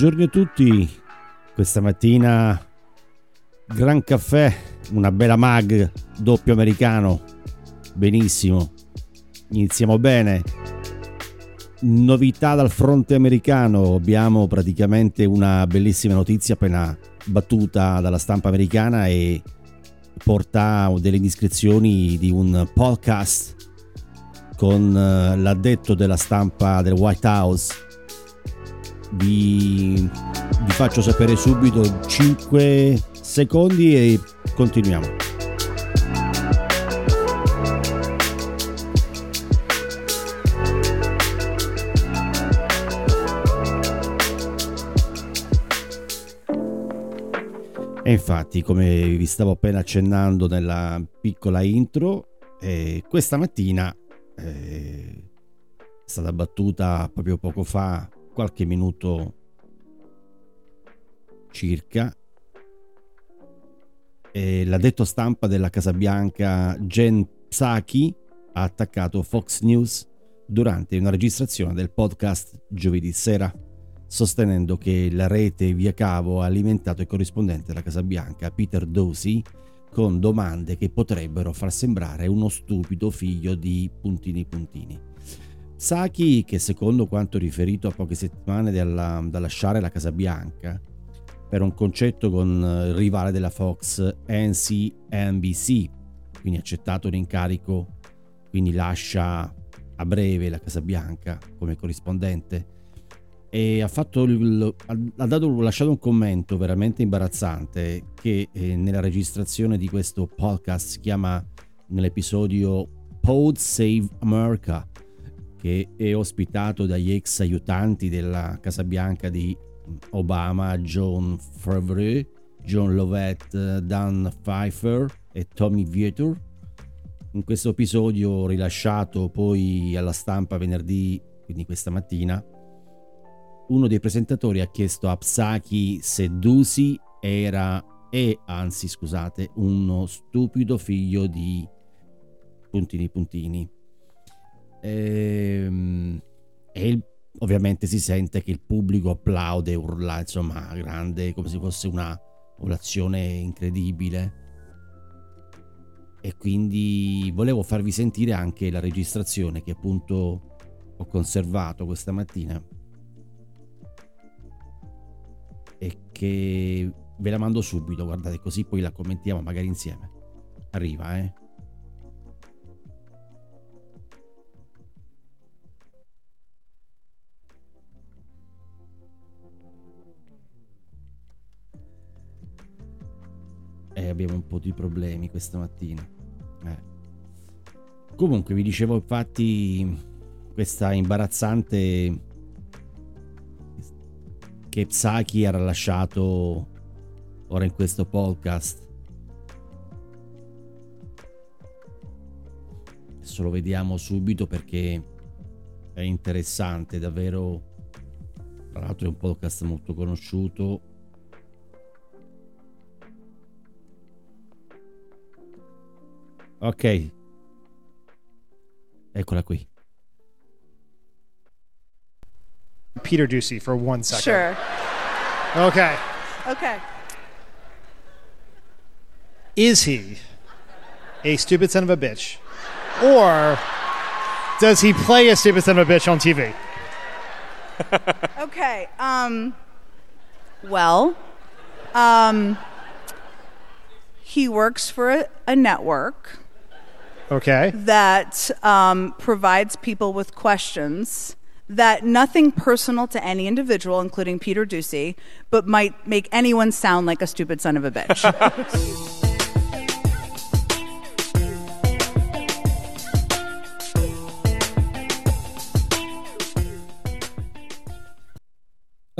Buongiorno a tutti, questa mattina gran caffè, una bella mag doppio americano, benissimo, iniziamo bene. Novità dal fronte americano, abbiamo praticamente una bellissima notizia appena battuta dalla stampa americana e porta delle indiscrezioni di un podcast con eh, l'addetto della stampa del White House. Vi, vi faccio sapere subito 5 secondi e continuiamo. E infatti, come vi stavo appena accennando nella piccola intro, eh, questa mattina eh, è stata battuta proprio poco fa, qualche minuto circa, e l'addetto stampa della Casa Bianca Jen Psaki ha attaccato Fox News durante una registrazione del podcast giovedì sera, sostenendo che la rete via cavo ha alimentato il corrispondente della Casa Bianca, Peter Dosey, con domande che potrebbero far sembrare uno stupido figlio di puntini puntini. Saki, che secondo quanto riferito a poche settimane dalla, da lasciare la Casa Bianca, per un concetto con il rivale della Fox NCNBC, quindi ha accettato l'incarico, quindi lascia a breve la Casa Bianca come corrispondente. E ha, fatto il, ha dato, lasciato un commento veramente imbarazzante che eh, nella registrazione di questo podcast si chiama nell'episodio Pod Save America che è ospitato dagli ex aiutanti della Casa Bianca di Obama, John Favreau, John Lovett, Dan Pfeiffer e Tommy Vietor. In questo episodio rilasciato poi alla stampa venerdì, quindi questa mattina, uno dei presentatori ha chiesto a Psaki se Dusi era e anzi scusate uno stupido figlio di puntini puntini ehm, e il ovviamente si sente che il pubblico applaude, urla, insomma, grande, come se fosse una ovulazione incredibile. E quindi volevo farvi sentire anche la registrazione che appunto ho conservato questa mattina e che ve la mando subito, guardate, così poi la commentiamo magari insieme. Arriva, eh. Eh, abbiamo un po' di problemi questa mattina. Eh. Comunque vi dicevo infatti questa imbarazzante che Psaki ha rilasciato ora in questo podcast. Adesso lo vediamo subito perché è interessante, davvero. Tra l'altro è un podcast molto conosciuto Ok. Eccola qui. Peter Ducey for one second. Sure. Okay. Okay. Is he a stupid son of a bitch? Or does he play a stupid son of a bitch on TV? Okay. Um well, um he works for a, a network Okay. that um, provides people with questions that nothing personal to any individual, including Peter Ducey, but might make anyone sound like a stupid son of a bitch.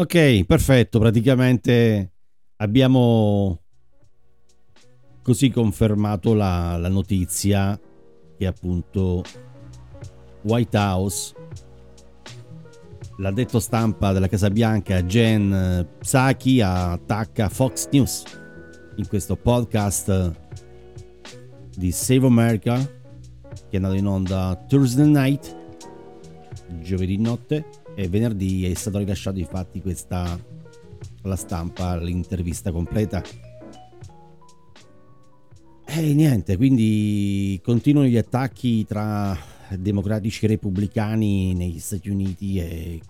Ok, perfetto. Praticamente abbiamo così confermato la, la notizia che appunto White House, l'addetto stampa della Casa Bianca Jen Psaki attacca Fox News in questo podcast di Save America che è andato in onda Thursday night, giovedì notte, e venerdì è stato rilasciato infatti questa alla stampa l'intervista completa e niente quindi continuano gli attacchi tra democratici e repubblicani negli Stati Uniti e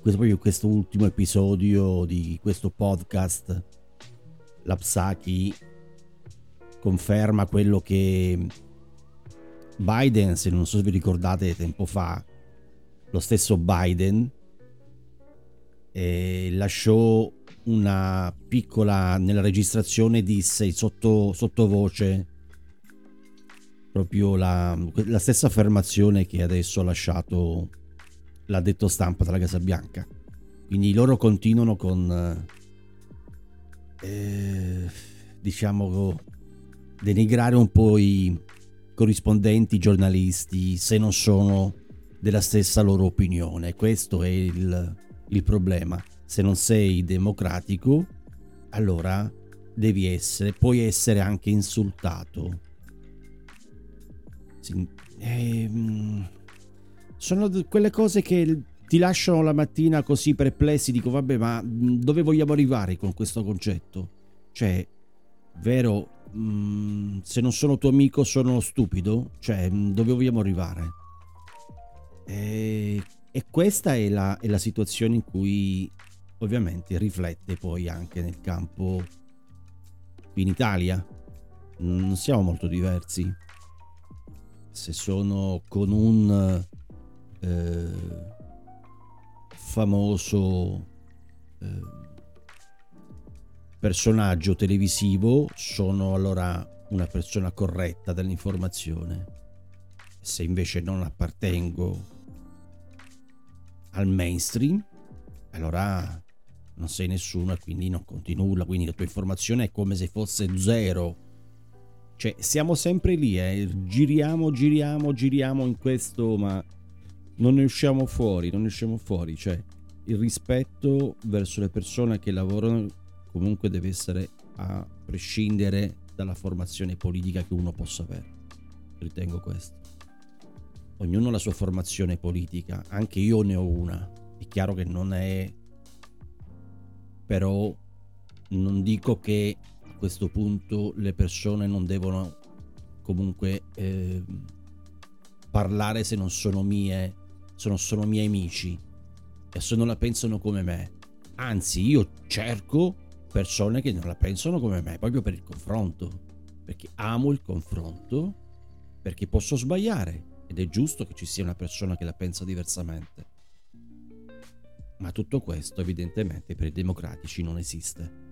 questo, proprio questo ultimo episodio di questo podcast la Psaki conferma quello che Biden, se non so se vi ricordate tempo fa, lo stesso Biden eh, lasciò una piccola nella registrazione disse sotto sottovoce proprio la, la, stessa affermazione che adesso ha lasciato l'ha detto stampa dalla Casa Bianca quindi loro continuano con eh, diciamo denigrare un po' i corrispondenti giornalisti se non sono della stessa loro opinione. Questo è il, il problema. Se non sei democratico, allora devi essere, puoi essere anche insultato. Sì, ehm, sono quelle cose che ti lasciano la mattina così perplessi, dico vabbè ma dove vogliamo arrivare con questo concetto? Cioè, vero, mh, se non sono tuo amico sono stupido? Cioè, dove vogliamo arrivare? E, e questa è la, è la situazione in cui ovviamente riflette poi anche nel campo in Italia. Non siamo molto diversi. Se sono con un eh, famoso eh, personaggio televisivo, sono allora una persona corretta dell'informazione. Se invece non appartengo al mainstream, allora non sei nessuno e quindi non conti nulla, quindi la tua informazione è come se fosse zero. Cioè, siamo sempre lì, eh? giriamo, giriamo, giriamo in questo, ma non ne usciamo fuori, non ne usciamo fuori. Cioè, il rispetto verso le persone che lavorano comunque deve essere a prescindere dalla formazione politica che uno possa avere. Ritengo questo ognuno ha la sua formazione politica, anche io ne ho una. È chiaro che non è... però non dico che a questo punto le persone non devono comunque eh, parlare se non sono mie, se non sono miei amici e se non la pensano come me. Anzi, io cerco persone che non la pensano come me, proprio per il confronto, perché amo il confronto, perché posso sbagliare, ed è giusto che ci sia una persona che la pensa diversamente. Ma tutto questo evidentemente per i democratici non esiste.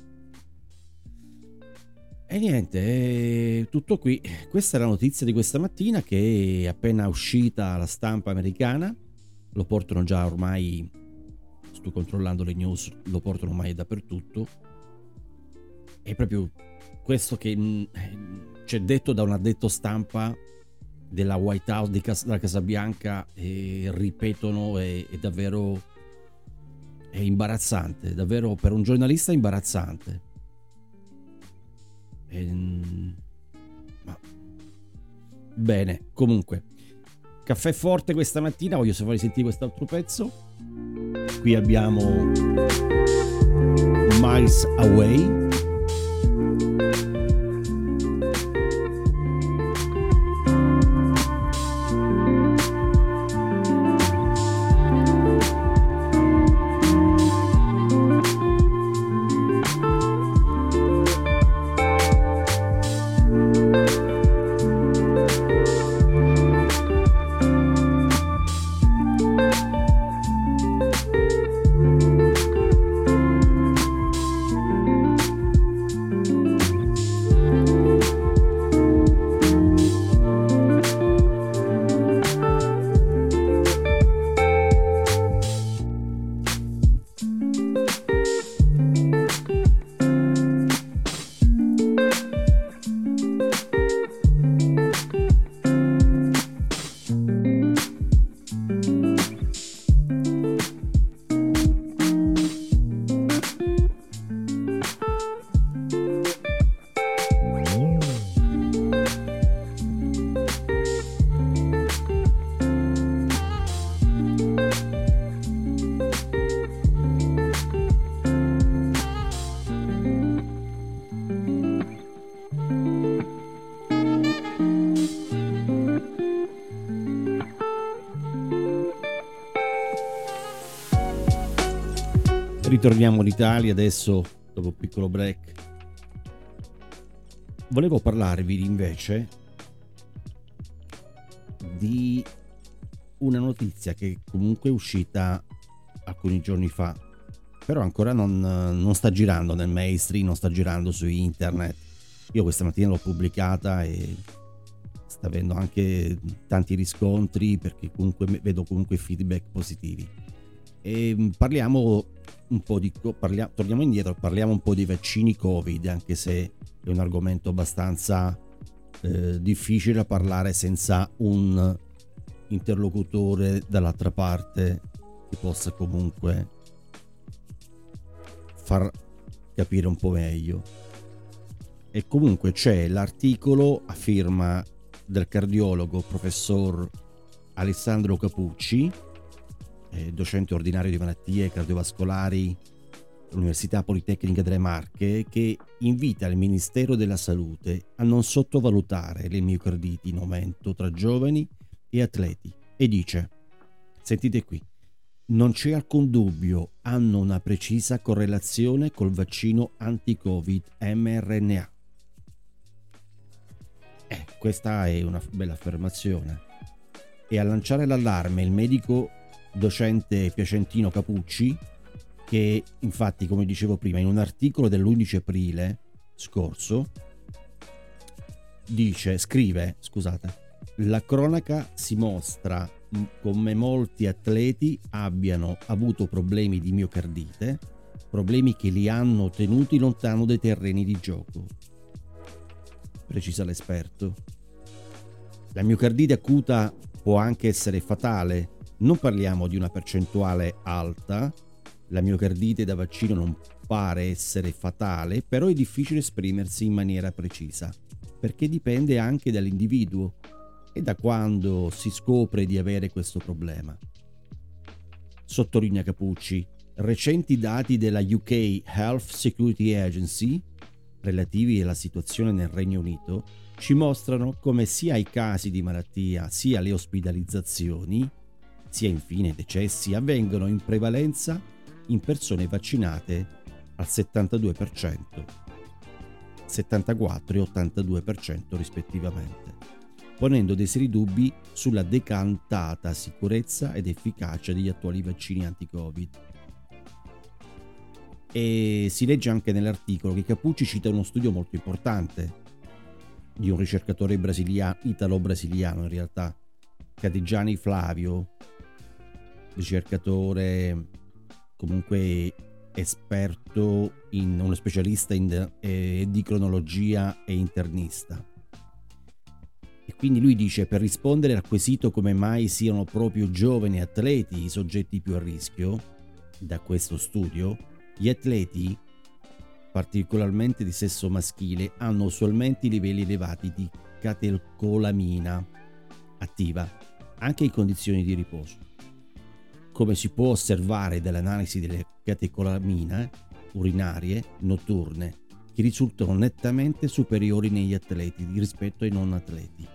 E niente, tutto qui. Questa è la notizia di questa mattina che è appena uscita alla stampa americana. Lo portano già ormai, sto controllando le news, lo portano ormai dappertutto. È proprio questo che mm, c'è detto da un addetto stampa della White House, della Casa Bianca, e ripetono, è, è davvero è imbarazzante, davvero per un giornalista è imbarazzante. E, ma... Bene, comunque, caffè forte questa mattina, voglio farvi sentire quest'altro pezzo. Qui abbiamo Miles Away Ritorniamo in Italia adesso, dopo un piccolo break. Volevo parlarvi invece di una notizia che comunque è uscita alcuni giorni fa, però ancora non, non sta girando nel mainstream, non sta girando su internet. Io questa mattina l'ho pubblicata e sta avendo anche tanti riscontri perché comunque vedo comunque feedback positivi. E mm, parliamo un po' di parliamo, torniamo indietro, parliamo un po' di vaccini Covid, anche se è un argomento abbastanza eh, difficile da parlare senza un interlocutore dall'altra parte che possa comunque far capire un po' meglio. E comunque c'è l'articolo a firma del cardiologo professor Alessandro Capucci, eh, docente ordinario di malattie cardiovascolari all'Università Politecnica delle Marche, che invita il Ministero della Salute a non sottovalutare le miocarditi in aumento tra giovani e atleti e dice, sentite qui, non c'è alcun dubbio, hanno una precisa correlazione col vaccino anti-Covid mRNA. Eh, questa è una bella affermazione. E a lanciare l'allarme il medico docente Piacentino Capucci, che infatti, come dicevo prima, in un articolo dell'11 aprile scorso, dice, scrive, scusate, la cronaca si mostra come molti atleti abbiano avuto problemi di miocardite, problemi che li hanno tenuti lontano dai terreni di gioco. Precisa l'esperto. La miocardite acuta può anche essere fatale, non parliamo di una percentuale alta, la miocardite da vaccino non pare essere fatale, però è difficile esprimersi in maniera precisa, perché dipende anche dall'individuo e da quando si scopre di avere questo problema. Sottolinea Capucci, recenti dati della UK Health Security Agency relativi alla situazione nel Regno Unito ci mostrano come sia i casi di malattia sia le ospedalizzazioni, sia infine decessi avvengono in prevalenza in persone vaccinate al 72%, 74 e 82% rispettivamente ponendo dei seri dubbi sulla decantata sicurezza ed efficacia degli attuali vaccini anti-Covid. E si legge anche nell'articolo che Capucci cita uno studio molto importante di un ricercatore brasilia- italo-brasiliano in realtà, Cadigiani Flavio, ricercatore comunque esperto in uno specialista in, eh, di cronologia e internista e quindi lui dice per rispondere al quesito come mai siano proprio giovani atleti i soggetti più a rischio, da questo studio, gli atleti, particolarmente di sesso maschile, hanno usualmente livelli elevati di catecolamina attiva, anche in condizioni di riposo. Come si può osservare dall'analisi delle catecolamine urinarie notturne che risultano nettamente superiori negli atleti rispetto ai non atleti.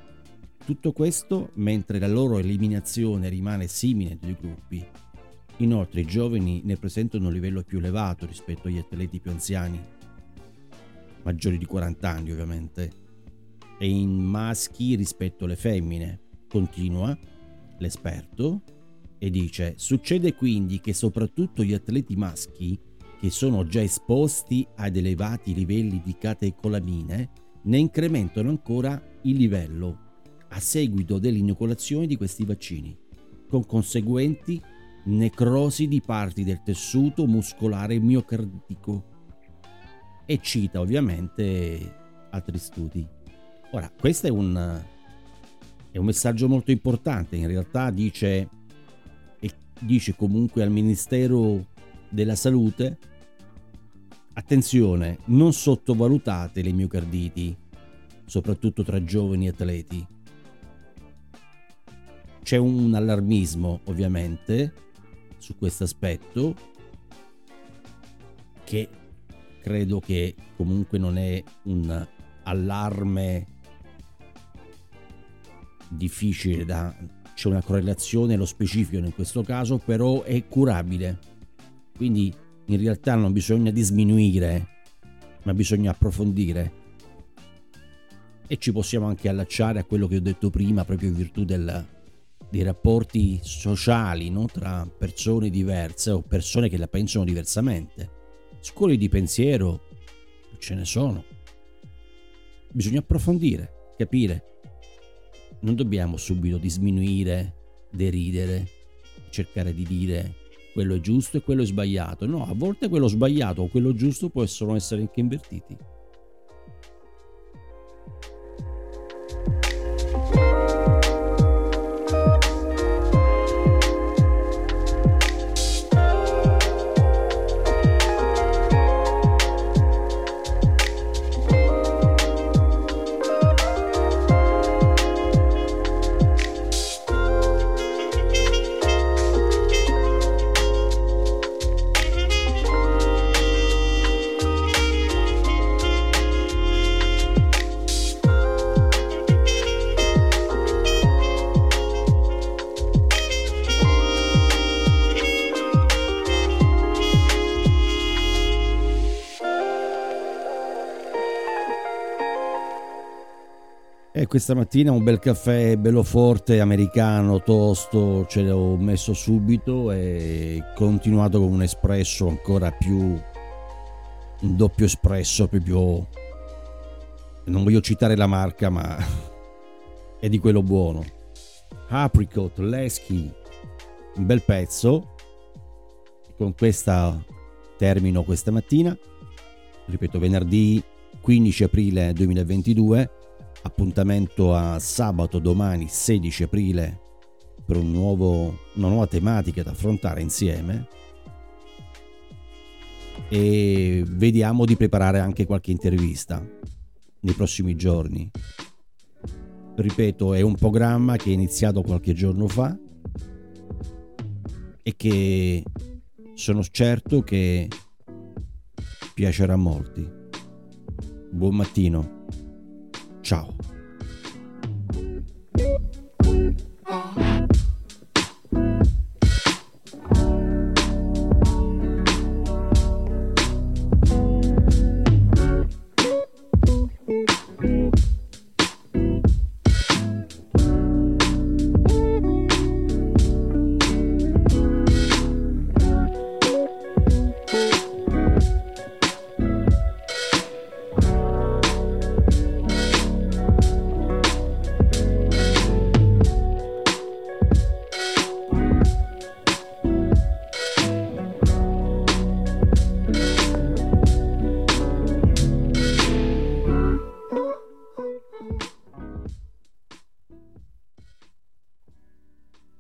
Tutto questo mentre la loro eliminazione rimane simile due gruppi. Inoltre i giovani ne presentano un livello più elevato rispetto agli atleti più anziani, maggiori di 40 anni ovviamente, e in maschi rispetto alle femmine. Continua l'esperto e dice: Succede quindi che soprattutto gli atleti maschi che sono già esposti ad elevati livelli di catecolamine, ne incrementano ancora il livello a seguito dell'inoculazione di questi vaccini, con conseguenti necrosi di parti del tessuto muscolare miocardico. E cita ovviamente altri studi. Ora, questo è un, è un messaggio molto importante, in realtà dice, dice comunque al Ministero della salute, attenzione, non sottovalutate le miocarditi, soprattutto tra giovani atleti. C'è un allarmismo ovviamente su questo aspetto che credo che comunque non è un allarme difficile da c'è una correlazione lo specifico in questo caso però è curabile quindi in realtà non bisogna disminuire, ma bisogna approfondire. E ci possiamo anche allacciare a quello che ho detto prima, proprio in virtù del, dei rapporti sociali no? tra persone diverse o persone che la pensano diversamente. Scuole di pensiero ce ne sono. Bisogna approfondire, capire. Non dobbiamo subito disminuire, deridere, cercare di dire quello è giusto e quello è sbagliato. No, a volte quello sbagliato o quello giusto possono essere anche invertiti. Questa mattina un bel caffè bello forte, americano, tosto, ce l'ho messo subito e continuato con un espresso ancora più un doppio espresso proprio non voglio citare la marca ma è di quello buono. Apricot leschi un bel pezzo. Con questa termino questa mattina. Ripeto venerdì 15 aprile 2022 appuntamento a sabato domani 16 aprile per un nuovo, una nuova tematica da affrontare insieme e vediamo di preparare anche qualche intervista nei prossimi giorni. Ripeto, è un programma che è iniziato qualche giorno fa e che sono certo che piacerà a molti. Buon mattino. Tchau.